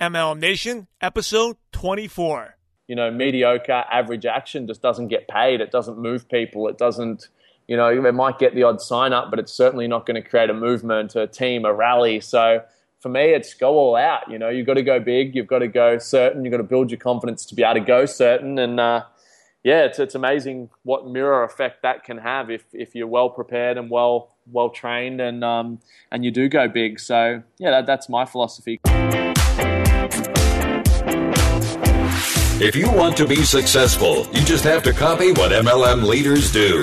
MLM Nation, episode 24. You know, mediocre, average action just doesn't get paid. It doesn't move people. It doesn't, you know, it might get the odd sign up, but it's certainly not going to create a movement, a team, a rally. So for me, it's go all out. You know, you've got to go big. You've got to go certain. You've got to build your confidence to be able to go certain. And uh, yeah, it's, it's amazing what mirror effect that can have if, if you're well prepared and well well trained and um, and you do go big. So yeah, that, that's my philosophy. If you want to be successful, you just have to copy what MLM leaders do.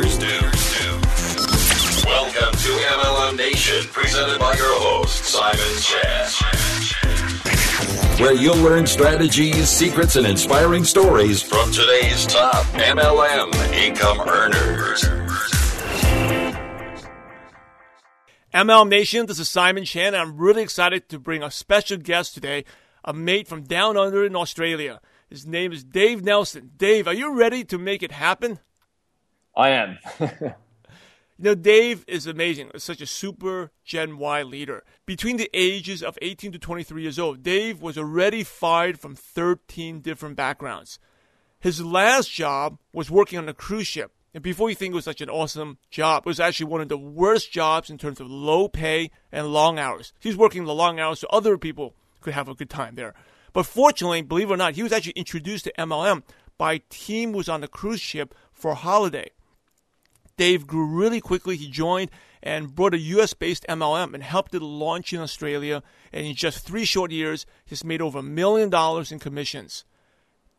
Welcome to MLM Nation, presented by your host, Simon Chan. Where you'll learn strategies, secrets, and inspiring stories from today's top MLM income earners. MLM Nation, this is Simon Chan. And I'm really excited to bring a special guest today, a mate from down under in Australia. His name is Dave Nelson. Dave, are you ready to make it happen? I am. you know, Dave is amazing. Such a super Gen Y leader. Between the ages of 18 to 23 years old, Dave was already fired from 13 different backgrounds. His last job was working on a cruise ship. And before you think it was such an awesome job, it was actually one of the worst jobs in terms of low pay and long hours. He's working the long hours so other people could have a good time there. But fortunately, believe it or not, he was actually introduced to MLM by a team who was on the cruise ship for a holiday. Dave grew really quickly. He joined and brought a US based MLM and helped it launch in Australia. And in just three short years, he's made over a million dollars in commissions.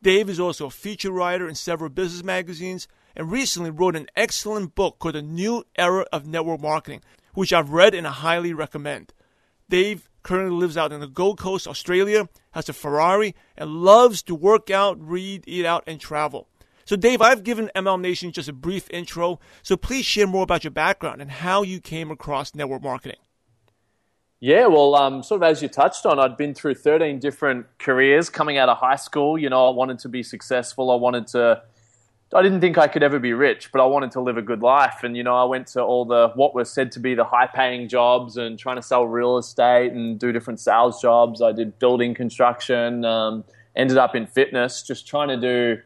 Dave is also a feature writer in several business magazines and recently wrote an excellent book called The New Era of Network Marketing, which I've read and I highly recommend. Dave currently lives out in the Gold Coast, Australia, has a Ferrari, and loves to work out, read, eat out, and travel. So, Dave, I've given MLM Nation just a brief intro, so please share more about your background and how you came across network marketing. Yeah, well, um, sort of as you touched on, I'd been through 13 different careers coming out of high school. You know, I wanted to be successful. I wanted to I didn't think I could ever be rich, but I wanted to live a good life. And, you know, I went to all the, what were said to be the high paying jobs and trying to sell real estate and do different sales jobs. I did building construction, um, ended up in fitness, just trying to do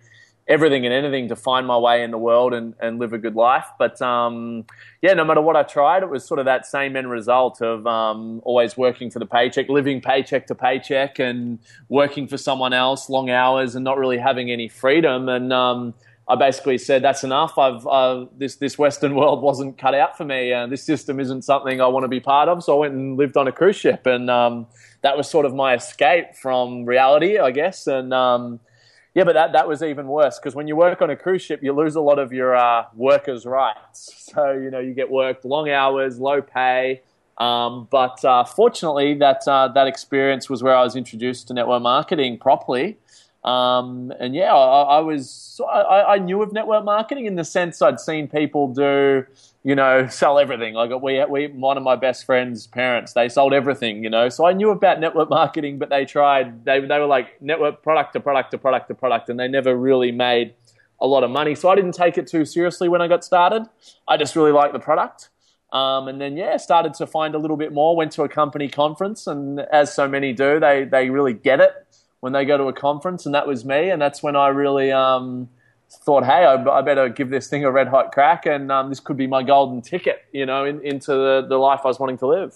everything and anything to find my way in the world and, and live a good life. But, um, yeah, no matter what I tried, it was sort of that same end result of um, always working for the paycheck, living paycheck to paycheck and working for someone else, long hours and not really having any freedom. And, um, I basically said that's enough. I've uh, this this Western world wasn't cut out for me, and this system isn't something I want to be part of. So I went and lived on a cruise ship, and um, that was sort of my escape from reality, I guess. And um, yeah, but that that was even worse because when you work on a cruise ship, you lose a lot of your uh, workers' rights. So you know you get worked long hours, low pay. Um, but uh, fortunately, that uh, that experience was where I was introduced to network marketing properly. Um, and yeah, I, I was I, I, knew of network marketing in the sense I'd seen people do, you know, sell everything. Like we, we one of my best friends' parents, they sold everything, you know. So I knew about network marketing, but they tried. They they were like network product to product to product to product, and they never really made a lot of money. So I didn't take it too seriously when I got started. I just really liked the product. Um, and then yeah, started to find a little bit more. Went to a company conference, and as so many do, they they really get it when they go to a conference, and that was me. And that's when I really um, thought, hey, I, I, better give this thing a red hot crack, and um, this could be my golden ticket, you know, in, into the, the life I was wanting to live.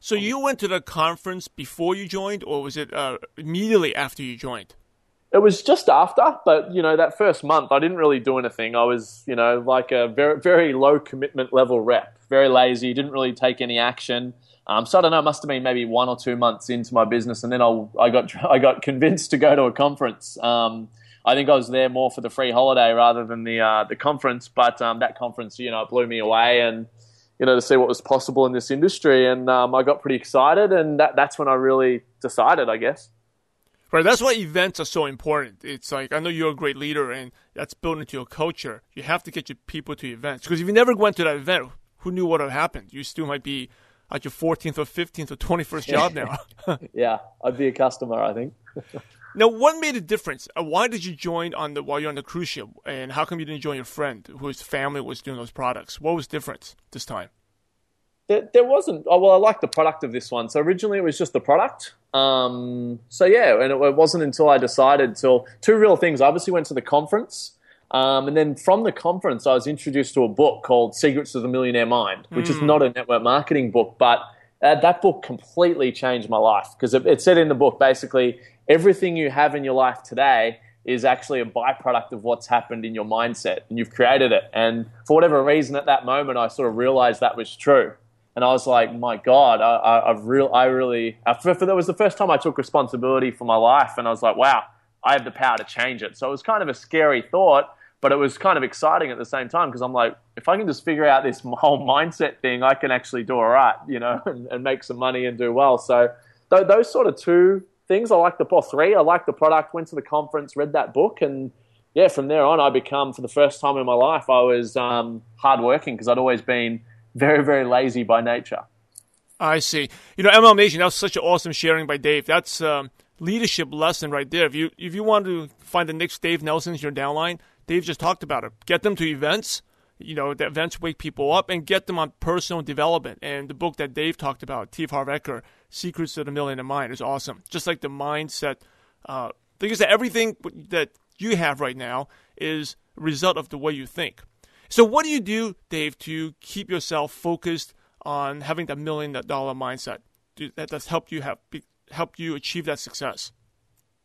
So you went to the conference before you joined, or was it uh, immediately after you joined? It was just after, but you know that first month I didn't really do anything. I was, you know, like a very very low commitment level rep, very lazy, didn't really take any action. Um, so I don't know. It must have been maybe one or two months into my business, and then I, I got I got convinced to go to a conference. Um, I think I was there more for the free holiday rather than the uh, the conference. But um, that conference, you know, blew me away, and you know, to see what was possible in this industry, and um, I got pretty excited, and that that's when I really decided, I guess. Right, that's why events are so important. It's like I know you're a great leader, and that's built into your culture. You have to get your people to events because if you never went to that event, who knew what had happened? You still might be at your 14th or 15th or 21st job now. yeah, I'd be a customer, I think. now, what made a difference? Uh, why did you join on the while you're on the cruise ship, and how come you didn't join your friend whose family was doing those products? What was different this time? There, there wasn't. Oh well, I like the product of this one. So originally it was just the product. Um, so yeah, and it, it wasn't until I decided till two real things. I obviously went to the conference. Um, and then from the conference, I was introduced to a book called Secrets of the Millionaire Mind, which is not a network marketing book, but uh, that book completely changed my life because it, it said in the book basically everything you have in your life today is actually a byproduct of what's happened in your mindset and you've created it. And for whatever reason at that moment, I sort of realized that was true. And I was like, my God, I, have real, I really, for, for, that was the first time I took responsibility for my life. And I was like, wow, I have the power to change it. So it was kind of a scary thought, but it was kind of exciting at the same time because I'm like, if I can just figure out this whole mindset thing, I can actually do all right, you know, and, and make some money and do well. So th- those sort of two things, I like the or three, I like the product. Went to the conference, read that book, and yeah, from there on, I become for the first time in my life, I was um, hardworking because I'd always been very, very lazy by nature. I see. You know, MLM Nation, that was such an awesome sharing by Dave. That's um, leadership lesson right there. If you if you want to find the next Dave Nelson's your downline, Dave just talked about it. Get them to events. You know, the events wake people up and get them on personal development. And the book that Dave talked about, T. Harv Eker, Secrets of the Millionaire Mind, is awesome. Just like the mindset. Uh, because everything that you have right now is a result of the way you think. So, what do you do, Dave, to keep yourself focused on having that million dollar mindset that has helped you have helped you achieve that success?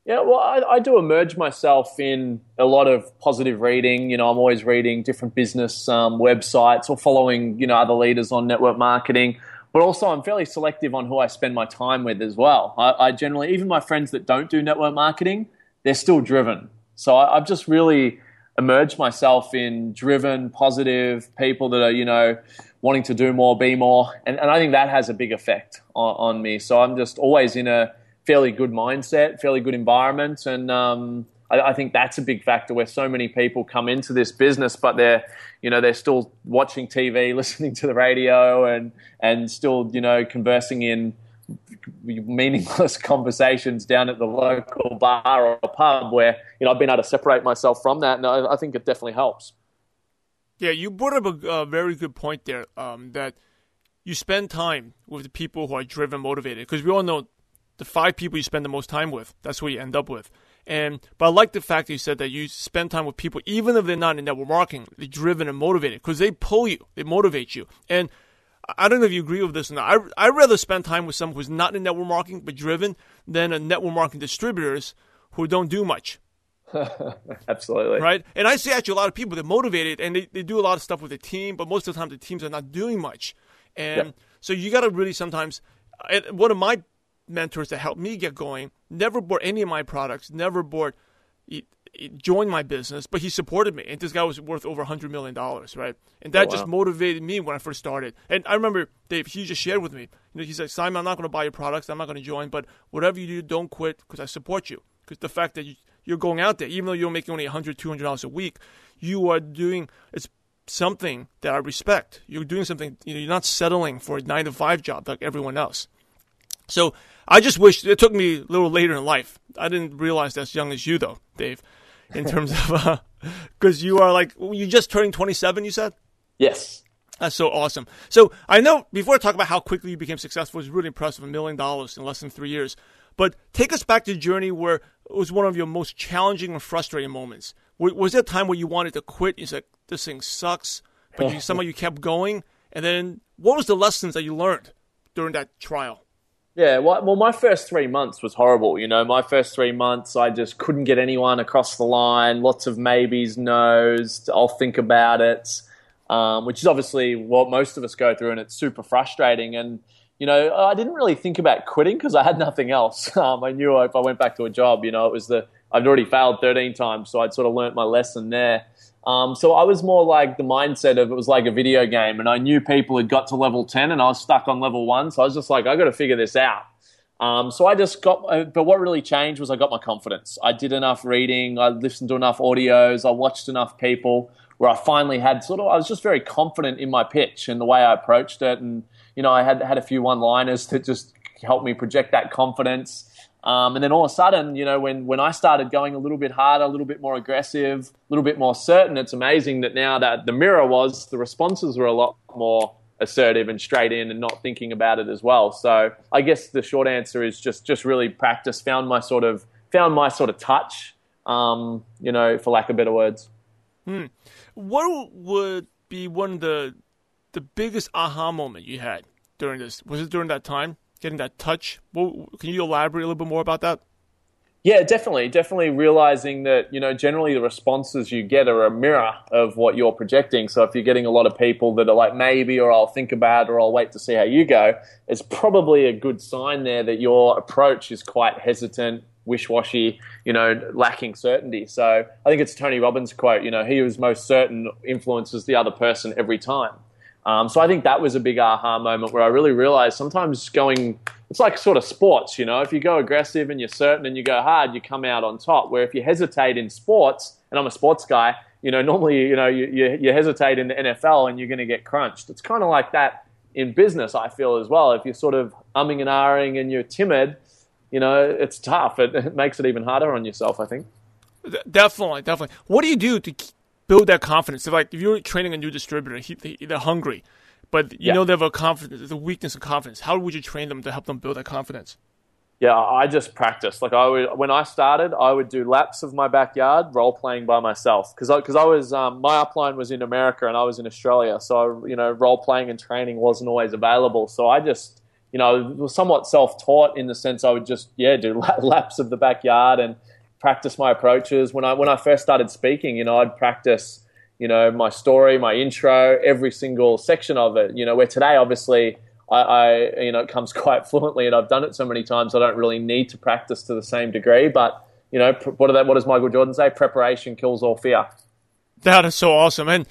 Yeah, well, I, I, do immerse myself in a lot of positive reading. You know, I'm always reading different business um, websites or following, you know, other leaders on network marketing. But also, I'm fairly selective on who I spend my time with as well. I, I generally, even my friends that don't do network marketing, they're still driven. So I, I've just really immerse myself in driven, positive people that are, you know, wanting to do more, be more. And, and I think that has a big effect on, on me. So I'm just always in a fairly good mindset, fairly good environment, and um, I, I, think that's a big factor where so many people come into this business, but they're you know they're still watching TV, listening to the radio, and and still you know conversing in meaningless conversations down at the local bar or pub where you know I've been able to separate myself from that, and I, I think it definitely helps. Yeah, you brought up a, a very good point there. Um, that you spend time with the people who are driven, and motivated, because we all know the five people you spend the most time with. That's what you end up with. And but I like the fact that you said that you spend time with people, even if they're not in network marketing, they're driven and motivated because they pull you, they motivate you. And I don't know if you agree with this or not. I I rather spend time with someone who's not in network marketing but driven than a network marketing distributors who don't do much. Absolutely. Right? And I see actually a lot of people, they're motivated and they, they do a lot of stuff with the team, but most of the time the teams are not doing much. And yep. so you got to really sometimes, one of my mentors that helped me get going. Never bought any of my products. Never bought. He, he joined my business, but he supported me. And this guy was worth over hundred million dollars, right? And that oh, wow. just motivated me when I first started. And I remember Dave. He just shared with me. You know, he said, "Simon, I'm not going to buy your products. I'm not going to join, but whatever you do, don't quit because I support you. Because the fact that you, you're going out there, even though you're making only $100, 200 dollars a week, you are doing it's something that I respect. You're doing something. You know, you're not settling for a nine to five job like everyone else. So I just wish it took me a little later in life. I didn't realize as young as you, though, Dave, in terms of because uh, you are like you just turning 27. You said yes. That's so awesome. So I know before I talk about how quickly you became successful, it's really impressive, a million dollars in less than three years. But take us back to the journey where it was one of your most challenging and frustrating moments. Was there a time where you wanted to quit? You said, "This thing sucks," but you, somehow you kept going. And then, what was the lessons that you learned during that trial? Yeah, well, well, my first three months was horrible. You know, my first three months, I just couldn't get anyone across the line. Lots of maybes, no's. I'll think about it, um, which is obviously what most of us go through, and it's super frustrating. And you know, I didn't really think about quitting because I had nothing else. Um, I knew if I went back to a job, you know, it was the I'd already failed 13 times, so I'd sort of learnt my lesson there. Um, so I was more like the mindset of it was like a video game, and I knew people had got to level 10 and I was stuck on level one. So I was just like, I got to figure this out. Um, so I just got, uh, but what really changed was I got my confidence. I did enough reading, I listened to enough audios, I watched enough people where I finally had sort of, I was just very confident in my pitch and the way I approached it. And, you know, I had, had a few one liners to just help me project that confidence. Um, and then all of a sudden, you know, when, when I started going a little bit harder, a little bit more aggressive, a little bit more certain, it's amazing that now that the mirror was, the responses were a lot more assertive and straight in and not thinking about it as well. So I guess the short answer is just just really practice. Found my sort of found my sort of touch. Um, you know, for lack of better words. Hmm. What would be one of the the biggest aha moment you had during this? Was it during that time, getting that touch? Can you elaborate a little bit more about that? Yeah, definitely. Definitely realizing that, you know, generally the responses you get are a mirror of what you're projecting. So if you're getting a lot of people that are like, maybe, or I'll think about or I'll wait to see how you go, it's probably a good sign there that your approach is quite hesitant, wish washy, you know, lacking certainty. So I think it's Tony Robbins' quote, you know, he who's most certain influences the other person every time. Um, so I think that was a big aha moment where I really realized sometimes going, it's like sort of sports, you know, if you go aggressive and you're certain and you go hard, you come out on top. Where if you hesitate in sports, and I'm a sports guy, you know, normally, you know, you, you, you hesitate in the NFL and you're going to get crunched. It's kind of like that in business, I feel as well. If you're sort of umming and ahhing and you're timid, you know, it's tough. It, it makes it even harder on yourself, I think. Definitely, definitely. What do you do to build that confidence. So like if you're training a new distributor, he, they're hungry, but you yeah. know they have a confidence, the weakness of confidence. How would you train them to help them build that confidence? Yeah, I just practice. Like I would, when I started, I would do laps of my backyard, role playing by myself, because because I, I, was um, my upline was in America and I was in Australia, so you know role playing and training wasn't always available. So I just you know was somewhat self taught in the sense I would just yeah do laps of the backyard and practice my approaches. When I when I first started speaking, you know, I'd practice, you know, my story, my intro, every single section of it. You know, where today, obviously, I, I you know, it comes quite fluently, and I've done it so many times, I don't really need to practice to the same degree. But you know, what, that, what does Michael Jordan say? Preparation kills all fear. That is so awesome, and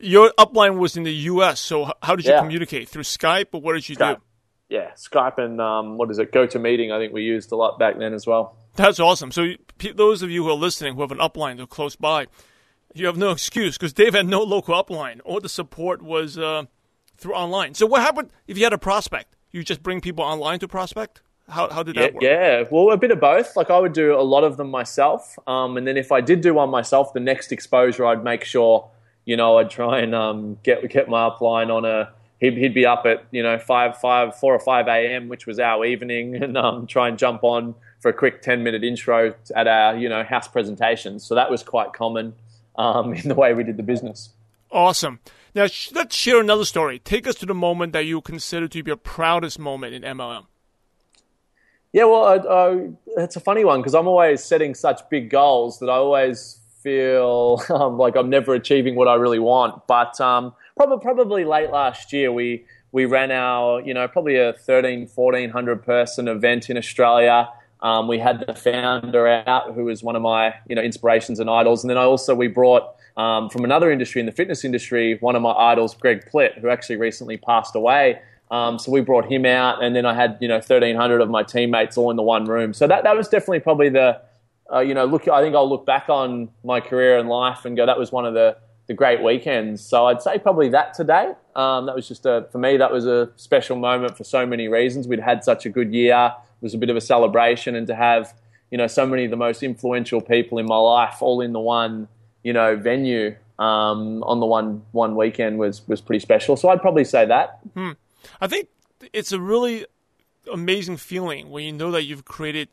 your upline was in the U.S. So how did you yeah. communicate through Skype, or what did you Skype. do? Yeah, Skype and um, what is it? GoToMeeting. I think we used a lot back then as well. That's awesome. So those of you who are listening who have an upline that are close by, you have no excuse because Dave had no local upline. All the support was uh, through online. So what happened if you had a prospect? You just bring people online to prospect? How, how did that yeah, work? Yeah, well, a bit of both. Like I would do a lot of them myself, um, and then if I did do one myself, the next exposure I'd make sure, you know, I'd try and um, get get my upline on a. He'd, he'd be up at you know five five four or five a.m., which was our evening, and um, try and jump on for a quick 10 minute intro at our you know house presentations. So that was quite common um, in the way we did the business. Awesome. Now let's share another story. Take us to the moment that you consider to be your proudest moment in MLM. Yeah, well, it's a funny one because I'm always setting such big goals that I always feel um, like I'm never achieving what I really want. But um, probably, probably late last year, we we ran our, you know, probably a 13, 1400 person event in Australia. Um, we had the founder out, who was one of my you know inspirations and idols, and then I also we brought um, from another industry in the fitness industry one of my idols, Greg Plitt, who actually recently passed away. Um, so we brought him out, and then I had you know 1,300 of my teammates all in the one room. So that that was definitely probably the uh, you know look. I think I'll look back on my career and life and go that was one of the the great weekends. So I'd say probably that today. Um, that was just a for me that was a special moment for so many reasons. We'd had such a good year It was a bit of a celebration, and to have you know so many of the most influential people in my life all in the one you know venue um, on the one one weekend was was pretty special. So I'd probably say that. Hmm. I think it's a really amazing feeling when you know that you've created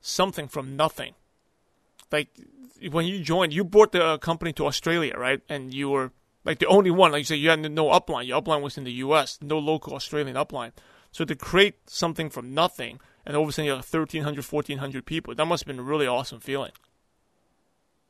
something from nothing. Like when you joined, you brought the company to Australia, right? And you were like the only one. Like you said, you had no upline. Your upline was in the U.S. No local Australian upline. So to create something from nothing and all of a sudden you have 1,300, 1,400 people. That must have been a really awesome feeling.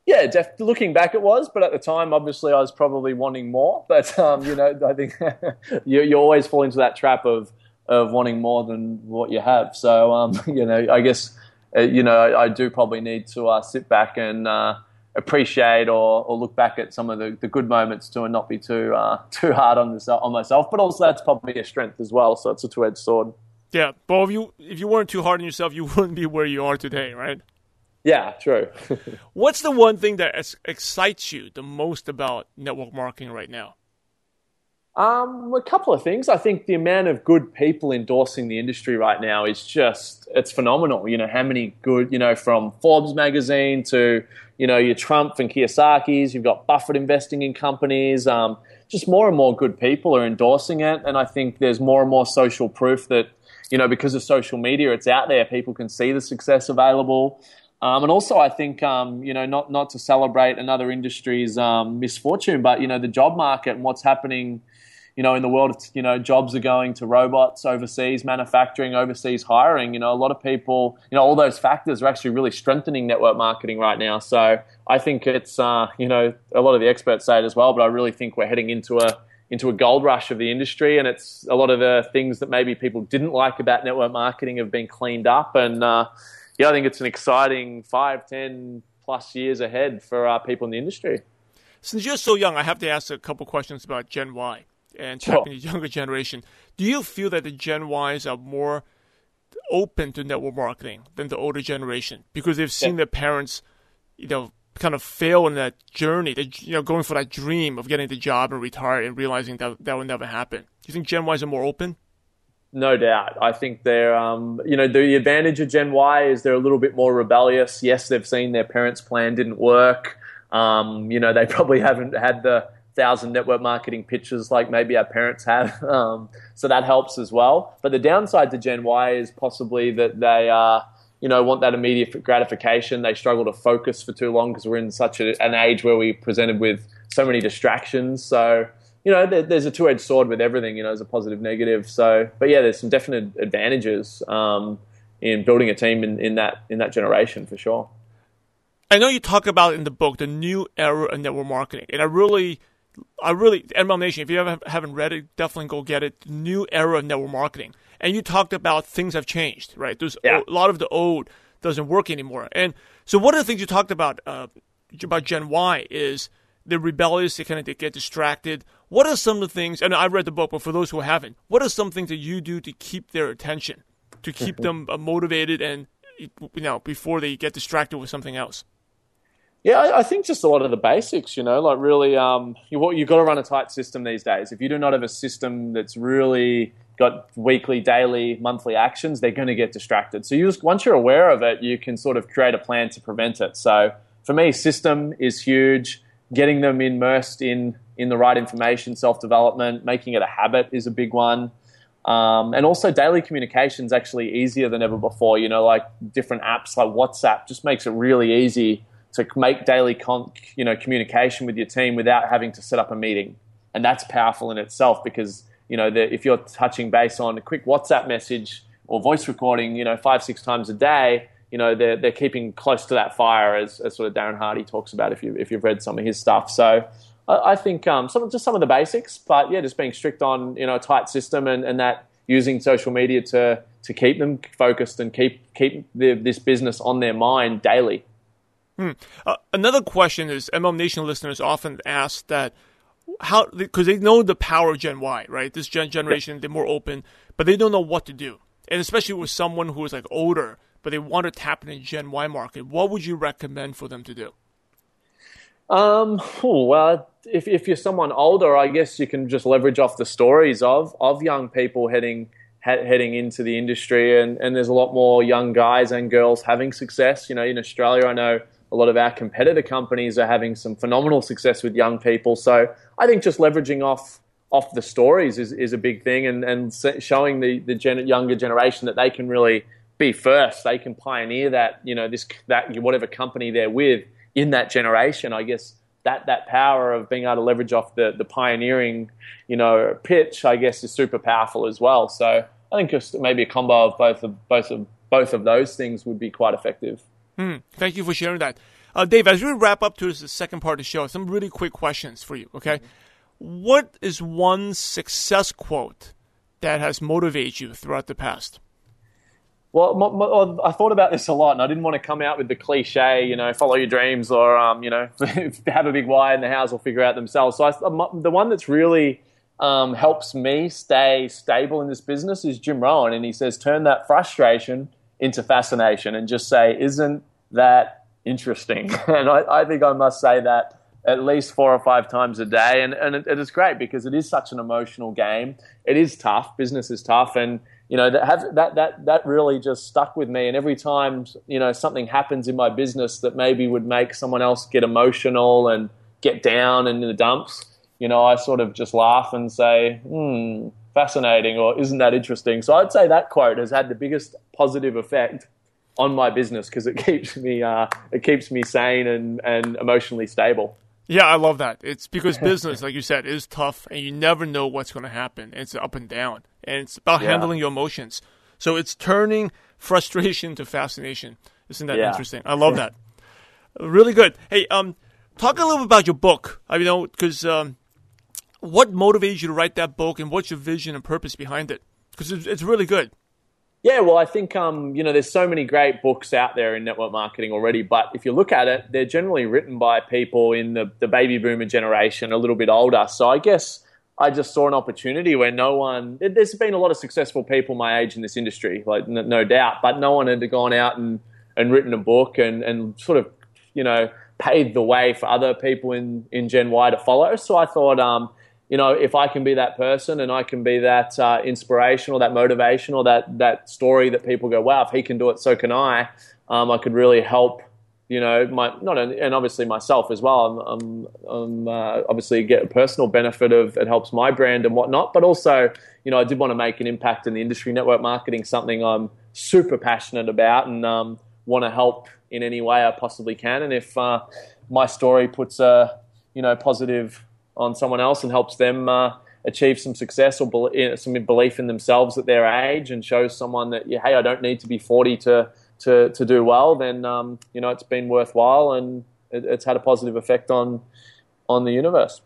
Yeah, def- looking back, it was, but at the time, obviously, I was probably wanting more. But um, you know, I think you, you always fall into that trap of of wanting more than what you have. So um, you know, I guess uh, you know, I, I, do probably need to uh, sit back and uh, appreciate or, or look back at some of the, the good moments too, and not be too uh, too hard on this on myself. But also, that's probably a strength as well. So it's a two edged sword. Yeah, but if you if you weren't too hard on yourself, you wouldn't be where you are today, right? Yeah, true. What's the one thing that excites you the most about network marketing right now? Um, a couple of things. I think the amount of good people endorsing the industry right now is just it's phenomenal. You know how many good, you know, from Forbes magazine to you know your Trump and Kiyosaki's. You've got Buffett investing in companies. Um, just more and more good people are endorsing it, and I think there's more and more social proof that you know because of social media, it's out there. People can see the success available. Um, and also, I think um, you know not not to celebrate another industry's um, misfortune, but you know the job market and what's happening you know, in the world, you know, jobs are going to robots overseas, manufacturing overseas, hiring. You know, a lot of people, you know, all those factors are actually really strengthening network marketing right now. So I think it's, uh, you know, a lot of the experts say it as well, but I really think we're heading into a into a gold rush of the industry, and it's a lot of the things that maybe people didn't like about network marketing have been cleaned up, and uh, yeah, I think it's an exciting five, ten plus years ahead for uh, people in the industry. Since you're so young, I have to ask a couple questions about Gen Y and sure. the younger generation. Do you feel that the Gen Ys are more open to network marketing than the older generation because they've seen yeah. their parents, you know, kind of fail in that journey, you know, going for that dream of getting the job and retire and realizing that that will never happen. Do you think Gen Ys are more open? No doubt. I think they're, um, you know, the advantage of Gen Y is they're a little bit more rebellious. Yes, they've seen their parents' plan didn't work. Um, you know, they probably haven't had the thousand network marketing pitches like maybe our parents have. Um, so that helps as well. But the downside to Gen Y is possibly that they uh, you know, want that immediate gratification. They struggle to focus for too long because we're in such a, an age where we presented with so many distractions. So, you know, there, there's a two-edged sword with everything. You know, there's a positive, negative. So, but yeah, there's some definite advantages um, in building a team in, in that in that generation for sure. I know you talk about in the book the new era of network marketing, and I really I really, MLM Nation, if you ever haven't read it, definitely go get it. New era of network marketing. And you talked about things have changed, right? There's yeah. a lot of the old doesn't work anymore. And so one of the things you talked about uh, about Gen Y is they're rebellious, they kind of they get distracted. What are some of the things, and I read the book, but for those who haven't, what are some things that you do to keep their attention, to keep them uh, motivated and, you know, before they get distracted with something else? Yeah, I, I think just a lot of the basics, you know, like really, um, you, you've got to run a tight system these days. If you do not have a system that's really got weekly, daily, monthly actions, they're going to get distracted. So you just, once you're aware of it, you can sort of create a plan to prevent it. So for me, system is huge. Getting them immersed in in the right information, self development, making it a habit is a big one. Um, and also daily communication is actually easier than ever before. You know, like different apps like WhatsApp just makes it really easy to make daily con- you know communication with your team without having to set up a meeting, and that's powerful in itself because you know the, if you're touching base on a quick WhatsApp message or voice recording, you know five six times a day, you know they're they're keeping close to that fire as, as sort of Darren Hardy talks about if you if you've read some of his stuff. So I, I think um, some just some of the basics, but yeah, just being strict on you know a tight system and, and that using social media to to keep them focused and keep keep the, this business on their mind daily. Hmm. Uh, another question is MLM Nation listeners often ask that how because they know the power of Gen Y, right? This gen generation they're more open, but they don't know what to do, and especially with someone who is like older, but they want to tap into the Gen Y market. What would you recommend for them to do? Um, well, if if you're someone older, I guess you can just leverage off the stories of of young people heading heading into the industry, and and there's a lot more young guys and girls having success. You know, in Australia, I know a lot of our competitor companies are having some phenomenal success with young people. So I think just leveraging off off the stories is, is a big thing, and and showing the the gen- younger generation that they can really be first. They can pioneer that you know this that whatever company they're with in that generation. I guess that that power of being able to leverage off the the pioneering you know pitch, I guess, is super powerful as well. So I think just maybe a combo of both of both of both of those things would be quite effective. Hmm. Thank you for sharing that. Uh, Dave, as we wrap up to the second part of the show, some really quick questions for you, okay? What is one success quote that has motivated you throughout the past? Well, my, my, I thought about this a lot, and I didn't want to come out with the cliche, you know, follow your dreams or, um, you know, have a big why, and the house will figure out themselves. So I, the one that's really um, helps me stay stable in this business is Jim Rohn, and he says, turn that frustration into fascination, and just say, isn't that interesting. and I, I, think I must say that at least four or five times a day. And, and it, it is great because it is such an emotional game. It is tough. Business is tough. And, you know, that, have, that, that, that really just stuck with me. And every time, you know, something happens in my business that maybe would make someone else get emotional and get down and in the dumps, you know, I sort of just laugh and say, hmm, fascinating, or isn't that interesting? So I'd say that quote has had the biggest positive effect on my business because it keeps me uh, it keeps me sane and, and emotionally stable. Yeah, I love that. It's because business, like you said, is tough, and you never know what's going to happen. It's up and down, and it's about yeah. handling your emotions. So it's turning frustration to fascination. Isn't that yeah. interesting? I love that. really good. Hey, um, talk a little bit about your book. I mean, you know, because um, what motivates you to write that book, and what's your vision and purpose behind it? Because it's, it's really good. Yeah, well, I think um, you know there's so many great books out there in network marketing already, but if you look at it, they're generally written by people in the, the baby boomer generation, a little bit older. So I guess I just saw an opportunity where no one. There's been a lot of successful people my age in this industry, like no doubt, but no one had gone out and, and written a book and, and sort of you know paved the way for other people in in Gen Y to follow. So I thought. Um, you know, if I can be that person and I can be that uh, inspiration or that motivation or that that story that people go, wow, if he can do it, so can I. Um, I could really help, you know, my not and obviously myself as well. I'm, I'm, I'm uh, obviously get a personal benefit of it helps my brand and whatnot, but also, you know, I did want to make an impact in the industry. Network marketing, something I'm super passionate about and um, want to help in any way I possibly can. And if uh, my story puts a you know positive on someone else and helps them uh, achieve some success or some belief in themselves at their age and shows someone that hey I don't need to be 40 to to, to do well then um, you know it's been worthwhile and it, it's had a positive effect on on the universe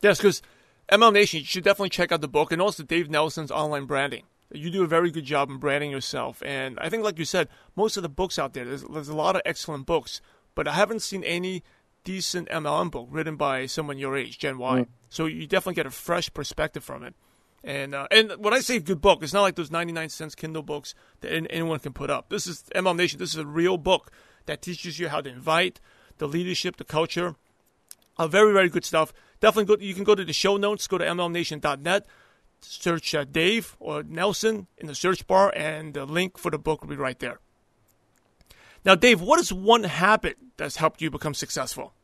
yes because MLM Nation you should definitely check out the book and also Dave Nelson's online branding you do a very good job in branding yourself and I think like you said most of the books out there there's, there's a lot of excellent books but I haven't seen any decent MLM book written by someone your age, Gen Y. Mm. So you definitely get a fresh perspective from it. And uh, and when I say good book, it's not like those 99 cents Kindle books that anyone can put up. This is MLM Nation. This is a real book that teaches you how to invite, the leadership, the culture. Uh, very, very good stuff. Definitely go, you can go to the show notes, go to MLMNation.net, search uh, Dave or Nelson in the search bar, and the link for the book will be right there. Now, Dave, what is one habit that's helped you become successful?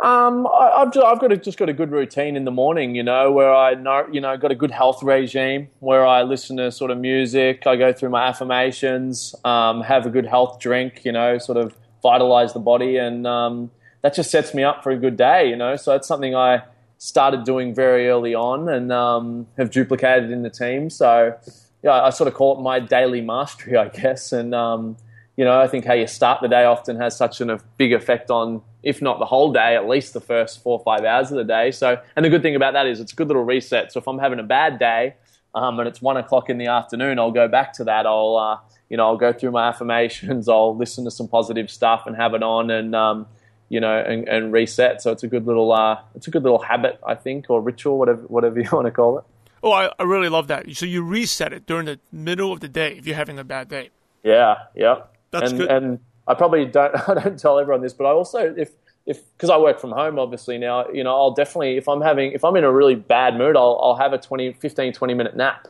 Um, I, have just, I've got a, just got a good routine in the morning, you know, where I know, you know, got a good health regime where I listen to sort of music, I go through my affirmations, um, have a good health drink, you know, sort of vitalize the body, and um, that just sets me up for a good day, you know. So it's something I started doing very early on and um, have duplicated in the team. So yeah, I sort of call it my daily mastery, I guess, and um, you know, I think how you start the day often has such a big effect on, if not the whole day, at least the first four or five hours of the day. So, and the good thing about that is it's a good little reset. So if I'm having a bad day um, and it's one o'clock in the afternoon, I'll go back to that. I'll, uh, you know, I'll go through my affirmations. I'll listen to some positive stuff and have it on and, um, you know, and, and, reset. So it's a good little, uh, it's a good little habit, I think, or ritual, whatever, whatever you want to call it. Oh, I, I really love that. So you reset it during the middle of the day if you're having a bad day. Yeah, yeah. That's and, good. And I probably don't I don't tell everyone this, but I also if if because I work from home obviously now, you know, I'll definitely if I'm having if I'm in a really bad mood, I'll I'll have a 20 15 20 minute nap.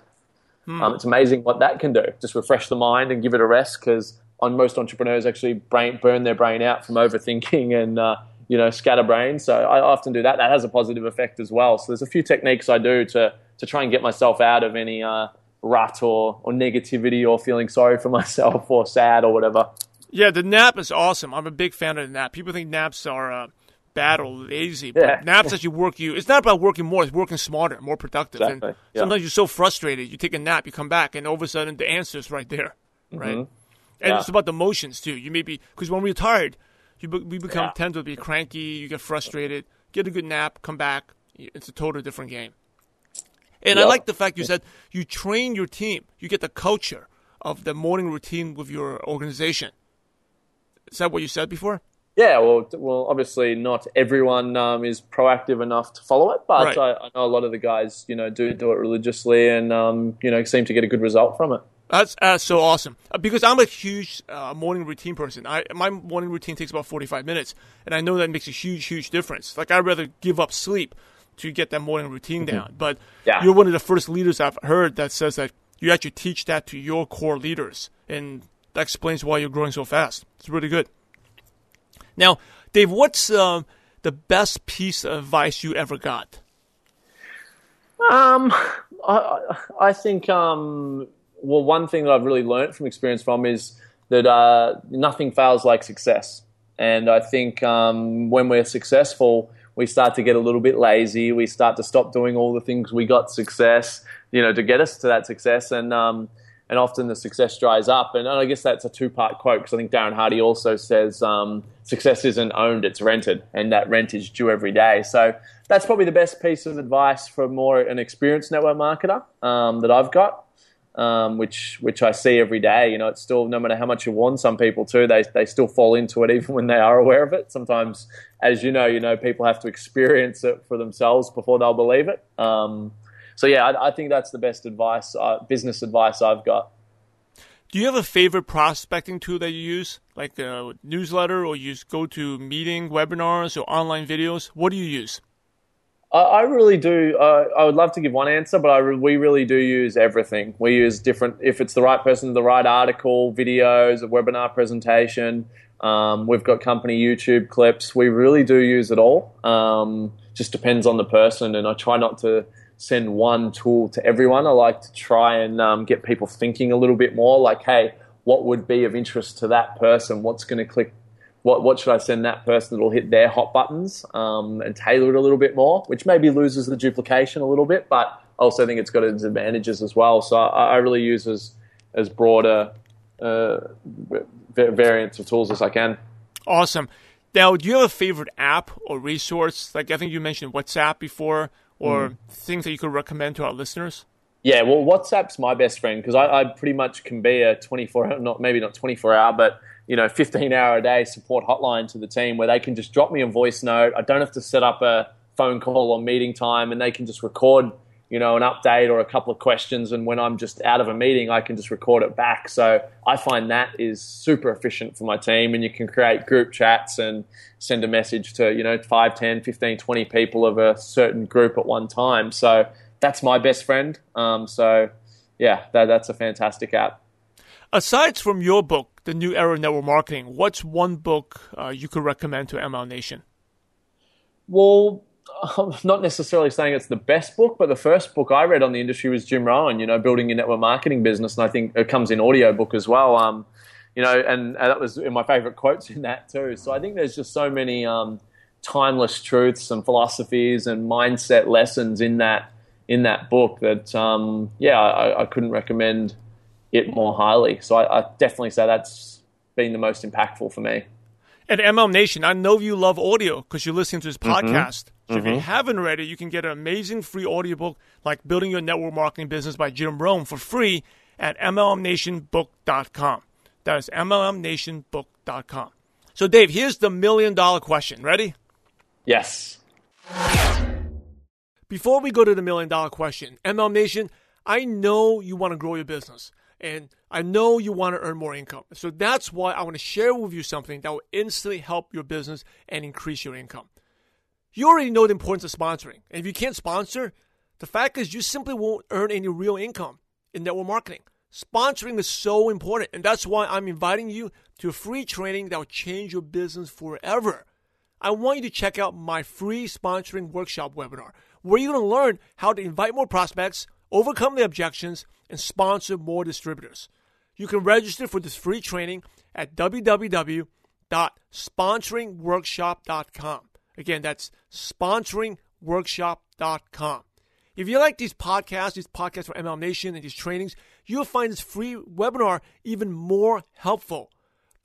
Hmm. Um, it's amazing what that can do. Just refresh the mind and give it a rest because on most entrepreneurs actually brain, burn their brain out from overthinking and uh, you know scatterbrain. So I often do that. That has a positive effect as well. So there's a few techniques I do to to try and get myself out of any uh, rut or, or negativity or feeling sorry for myself or sad or whatever. Yeah, the nap is awesome. I'm a big fan of the nap. People think naps are uh, bad or lazy, but yeah. naps actually work you. It's not about working more; it's working smarter, more productive. Exactly. And yeah. sometimes you're so frustrated, you take a nap, you come back, and all of a sudden the answer is right there, right? Mm-hmm. And yeah. it's about the motions too. You may be because when we're tired, you be, we become tend to be cranky. You get frustrated. Get a good nap, come back. It's a totally different game. And yep. I like the fact you said you train your team. You get the culture of the morning routine with your organization. Is that what you said before? Yeah, well, well, obviously not everyone um, is proactive enough to follow it, but right. I, I, know a lot of the guys, you know, do do it religiously and um, you know seem to get a good result from it. That's, that's so awesome uh, because I'm a huge uh, morning routine person. I my morning routine takes about 45 minutes, and I know that makes a huge, huge difference. Like I'd rather give up sleep to get that morning routine mm-hmm. down. But yeah. you're one of the first leaders I've heard that says that you actually teach that to your core leaders, and that explains why you're growing so fast. It's really good. Now, Dave, what's uh, the best piece of advice you ever got? Um, I, I think, um, well, one thing that I've really learned from experience from is that uh, nothing fails like success. And I think um, when we're successful, we start to get a little bit lazy. We start to stop doing all the things we got success, you know, to get us to that success. And um, and often the success dries up. And I guess that's a two part quote because I think Darren Hardy also says um, success isn't owned, it's rented, and that rent is due every day. So that's probably the best piece of advice for more an experienced network marketer um, that I've got. Um, which which I see every day. You know, it's still no matter how much you warn some people too, they they still fall into it even when they are aware of it. Sometimes, as you know, you know people have to experience it for themselves before they'll believe it. Um, so yeah, I, I, think that's the best advice, uh, business advice I've got. Do you have a favorite prospecting tool that you use, like a newsletter, or you GoToMeeting webinars or online videos? What do you use? I really do. Uh, I would love to give one answer, but re- we really do use everything. We use different, if it's the right person, the right article, videos, a webinar presentation. Um, we've got company YouTube clips. We really do use it all. Um, just depends on the person, and I try not to send one tool to everyone. I like to try and um, get people thinking a little bit more. Like, hey, what would be of interest to that person? What's going to click what, what should I send that person that'll hit their hot buttons um, and tailor it a little bit more, which maybe loses the duplication a little bit, but I also think it's got its advantages as well. So I, I really use as, as broader uh, variants of tools as I can. Awesome. Now, do you have a favorite app or resource? Like I think you mentioned WhatsApp before, or mm. things that you could recommend to our listeners? Yeah, well, WhatsApp's my best friend because I, I, pretty much can be a 24 not maybe not 24 hour, but you know, 15 hour a day support hotline to the team where they can just drop me a voice note. I don't have to set up a phone call or meeting time and they can just record, you know, an update or a couple of questions. And when I'm just out of a meeting, I can just record it back. So I find that is super efficient for my team. And you can create group chats and send a message to, you know, 5, 10, 15, 20 people of a certain group at one time. So that's my best friend. Um, so yeah, that, that's a fantastic app. Aside from your book, The New Era of Network Marketing, what's one book uh, you could recommend to MLM Nation? Well, I'm not necessarily saying it's the best book, but the first book I read on the industry was Jim Rohn, you know, building your network marketing business. And I think it comes in audio book as well. Um, you know, and, and, that was in my favorite quotes in that too. So I think there's just so many um, timeless truths and philosophies and mindset lessons in that in that book that um, yeah, I, I couldn't recommend it more highly. So I, I definitely say that's been the most impactful for me. At MLM Nation, I know you love audio because you're listening to this mm-hmm. podcast. Mm-hmm. So mm-hmm. if you mm-hmm. haven't read it, you can get an amazing free audiobook like Building Your Network Marketing Business by Jim Rohn for free at MLMNationBook.com. That is MLMNationBook.com. So, Dave, here's the million dollar question. Ready? Yes. Before we go to the million dollar question, MLM Nation, I know you want to grow your business. And I know you want to earn more income. So that's why I want to share with you something that will instantly help your business and increase your income. You already know the importance of sponsoring. And if you can't sponsor, the fact is you simply won't earn any real income in network marketing. Sponsoring is so important. And that's why I'm inviting you to a free training that will change your business forever. I want you to check out my free sponsoring workshop webinar, where you're going to learn how to invite more prospects, overcome the objections, and sponsor more distributors. You can register for this free training at www.sponsoringworkshop.com. Again, that's sponsoringworkshop.com. If you like these podcasts, these podcasts for MLM Nation and these trainings, you'll find this free webinar even more helpful.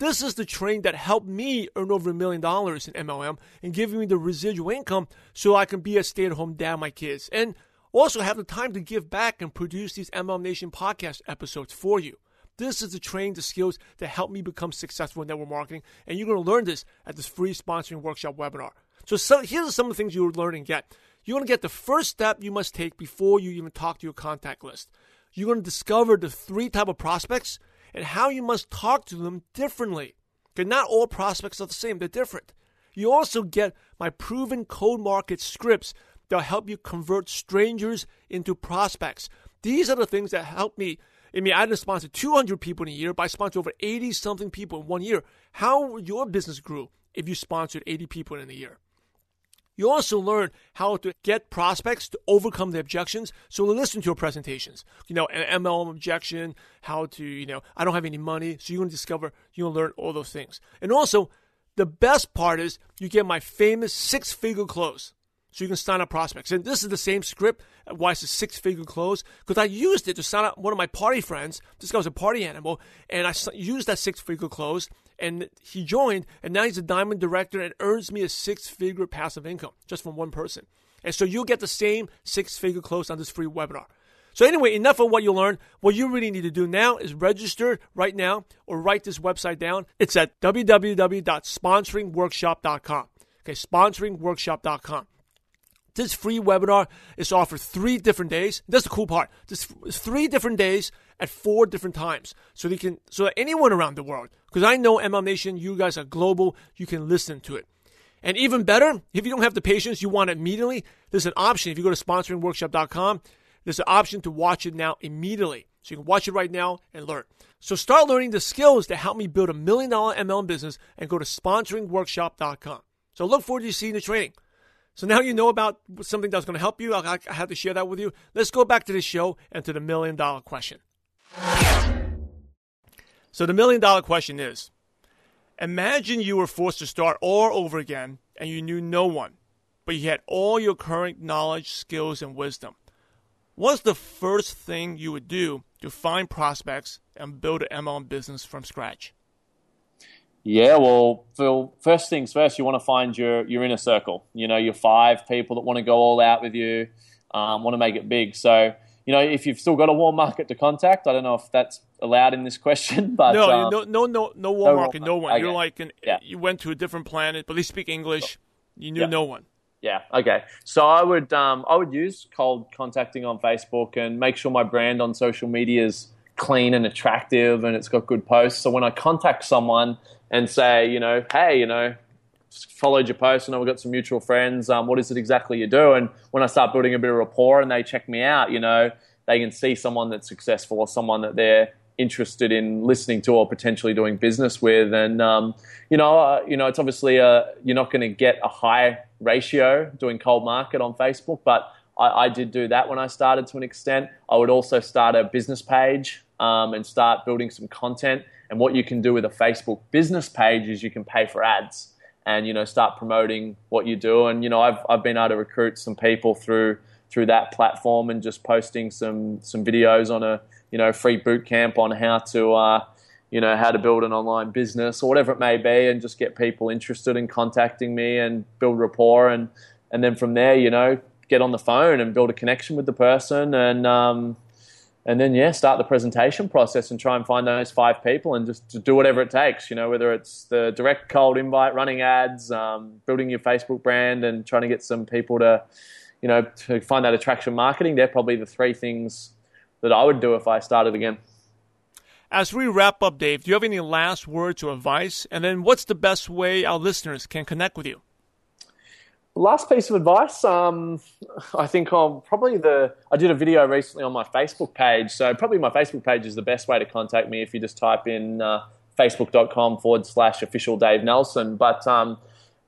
This is the training that helped me earn over a million dollars in MLM and giving me the residual income so I can be a stay at home dad my kids. And also have the time to give back and produce these MLM Nation podcast episodes for you. This is the training, the skills that help me become successful in network marketing, and you're going to learn this at this free sponsoring workshop webinar. So, so here's some of the things you'll learn and get. You're going to get the first step you must take before you even talk to your contact list. You're going to discover the three type of prospects and how you must talk to them differently. Because not all prospects are the same; they're different. You also get my proven cold market scripts that'll help you convert strangers into prospects. These are the things that help me. I mean, I didn't sponsor 200 people in a year, but I sponsored over 80 something people in one year. How your business grow if you sponsored 80 people in a year? You also learn how to get prospects to overcome the objections. So listen to your presentations. You know, an MLM objection, how to, you know, I don't have any money. So you're going to discover, you're going to learn all those things. And also, the best part is you get my famous six figure close. So you can sign up prospects. And this is the same script. Why it's a six figure close? Because I used it to sign up one of my party friends. This guy was a party animal. And I used that six figure close. And he joined. And now he's a diamond director and earns me a six figure passive income just from one person. And so you'll get the same six figure close on this free webinar. So anyway, enough of what you learned. What you really need to do now is register right now or write this website down. It's at www.sponsoringworkshop.com. Okay, sponsoringworkshop.com. This free webinar is offered three different days. That's the cool part. This three different days at four different times, so they can so that anyone around the world, because I know MLM Nation, you guys are global, you can listen to it. And even better, if you don't have the patience, you want it immediately. There's an option. If you go to sponsoringworkshop.com, there's an option to watch it now immediately. So you can watch it right now and learn. So start learning the skills that help me build a million dollar MLM business and go to sponsoringworkshop.com. So look forward to seeing the training. So now you know about something that's going to help you. I, I had to share that with you. Let's go back to the show and to the million dollar question. So the million dollar question is Imagine you were forced to start all over again and you knew no one, but you had all your current knowledge, skills, and wisdom. What's the first thing you would do to find prospects and build an MLM business from scratch? Yeah, well, Phil, first things first, you want to find your, your inner circle. You know, your five people that want to go all out with you, um, want to make it big. So, you know, if you've still got a warm market to contact, I don't know if that's allowed in this question, but no, um, no, no, no, no warm no market, no one. Okay. You're like, an, yeah. you went to a different planet, but they speak English. You knew yeah. no one. Yeah. Okay. So I would um, I would use cold contacting on Facebook and make sure my brand on social media is clean and attractive and it's got good posts. So when I contact someone and say, you know, hey, you know, followed your post and we've got some mutual friends. Um, what is it exactly you do? And when I start building a bit of rapport and they check me out, you know, they can see someone that's successful or someone that they're interested in listening to or potentially doing business with. And um, you know, uh, you know, it's obviously uh, you're not going to get a high ratio doing cold market on Facebook, but I, I, did do that when I started to an extent. I would also start a business page um, and start building some content. And what you can do with a Facebook business page is you can pay for ads and you know start promoting what you do. And you know, I've I've been able to recruit some people through through that platform and just posting some some videos on a you know free boot camp on how to uh, you know how to build an online business or whatever it may be, and just get people interested in contacting me and build rapport and and then from there you know get on the phone and build a connection with the person and um, and then yeah start the presentation process and try and find those five people and just do whatever it takes you know whether it's the direct cold invite running ads um, building your facebook brand and trying to get some people to you know to find that attraction marketing they're probably the three things that I would do if I started again. As we wrap up, Dave, do you have any last words or advice? And then what's the best way our listeners can connect with you? Last piece of advice, um, I think I'm probably the. I did a video recently on my Facebook page, so probably my Facebook page is the best way to contact me if you just type in uh, facebook.com forward slash official Dave Nelson. But um,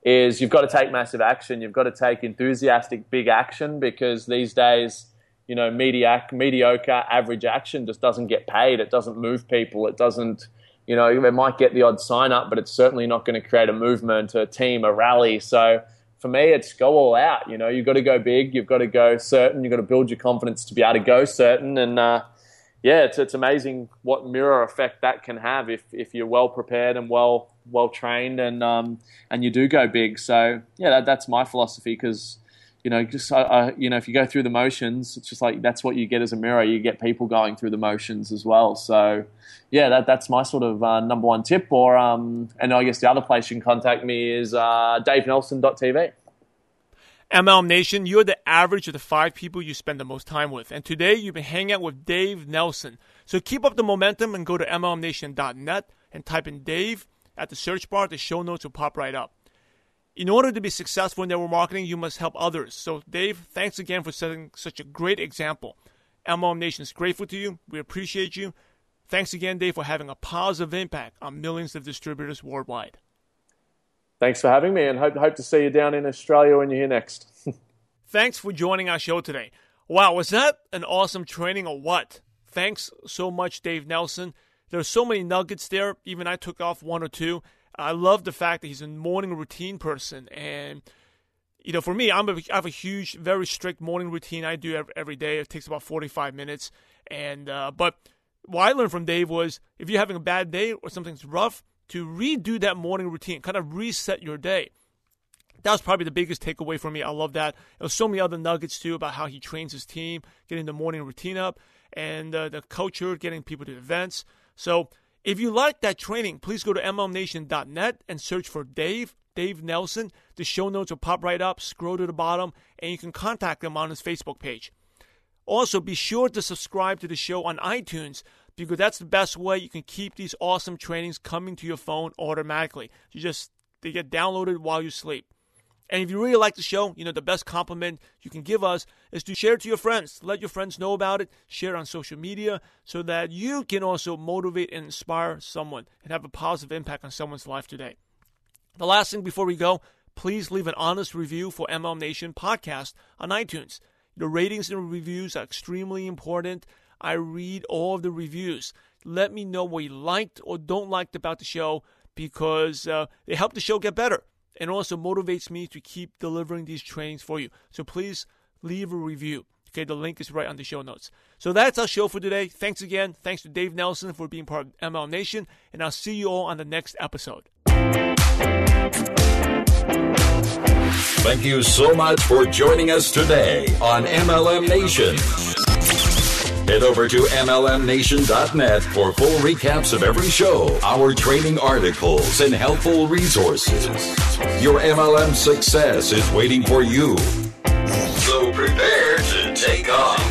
is you've got to take massive action. You've got to take enthusiastic big action because these days you know, mediocre, mediocre average action just doesn't get paid. It doesn't move people. It doesn't, you know, it might get the odd sign up, but it's certainly not going to create a movement, a team, a rally. So for me, it's go all out. You know, you've got to go big. You've got to go certain. You've got to build your confidence to be able to go certain. And uh, yeah, it's, it's amazing what mirror effect that can have if, if you're well prepared and well well trained and um, and you do go big. So yeah, that, that's my philosophy because you know, just uh, uh, you know, if you go through the motions, it's just like that's what you get as a mirror. You get people going through the motions as well. So, yeah, that, that's my sort of uh, number one tip. Or, um, and I guess the other place you can contact me is uh, DaveNelson.tv. MLM Nation, you're the average of the five people you spend the most time with. And today you've been hanging out with Dave Nelson. So keep up the momentum and go to MLMNation.net and type in Dave at the search bar. The show notes will pop right up in order to be successful in network marketing, you must help others. So, Dave, thanks again for setting such a great example. MLM Nation is grateful to you. We appreciate you. Thanks again, Dave, for having a positive impact on millions of distributors worldwide. Thanks for having me, and hope hope to see you down in Australia when you're here next. Thanks for joining our show today. Wow, was that an awesome training or what? Thanks so much, Dave Nelson. There's so many nuggets there. Even I took off one or two. I love the fact that he's a morning routine person. And, you know, for me, I'm a, I have a huge, very strict morning routine I do every, every day. It takes about 45 minutes. And, uh, but what I learned from Dave was if you're having a bad day or something's rough, to redo that morning routine, kind of reset your day. That was probably the biggest takeaway for me. I love that. There was so many other nuggets too about how he trains his team, getting the morning routine up, and uh, the culture, getting people to events. So if you like that training, please go to MLMNation.net and search for Dave, Dave Nelson. The show notes will pop right up, scroll to the bottom, and you can contact him on his Facebook page. Also, be sure to subscribe to the show on iTunes because that's the best way you can keep these awesome trainings coming to your phone automatically. You just they get downloaded while you sleep. And if you really like the show, you know, the best compliment you can give us is to share it to your friends. Let your friends know about it, share it on social media so that you can also motivate and inspire someone and have a positive impact on someone's life today. The last thing before we go, please leave an honest review for MLM Nation podcast on iTunes. The ratings and reviews are extremely important. I read all of the reviews. Let me know what you liked or don't like about the show because uh, they help the show get better and also motivates me to keep delivering these trainings for you. So please leave a review. Okay, the link is right on the show notes. So that's our show for today. Thanks again. Thanks to Dave Nelson for being part of MLM Nation, and I'll see you all on the next episode. Thank you so much for joining us today on MLM Nation. Head over to MLMNation.net for full recaps of every show, our training articles, and helpful resources. Your MLM success is waiting for you. So prepare to take off.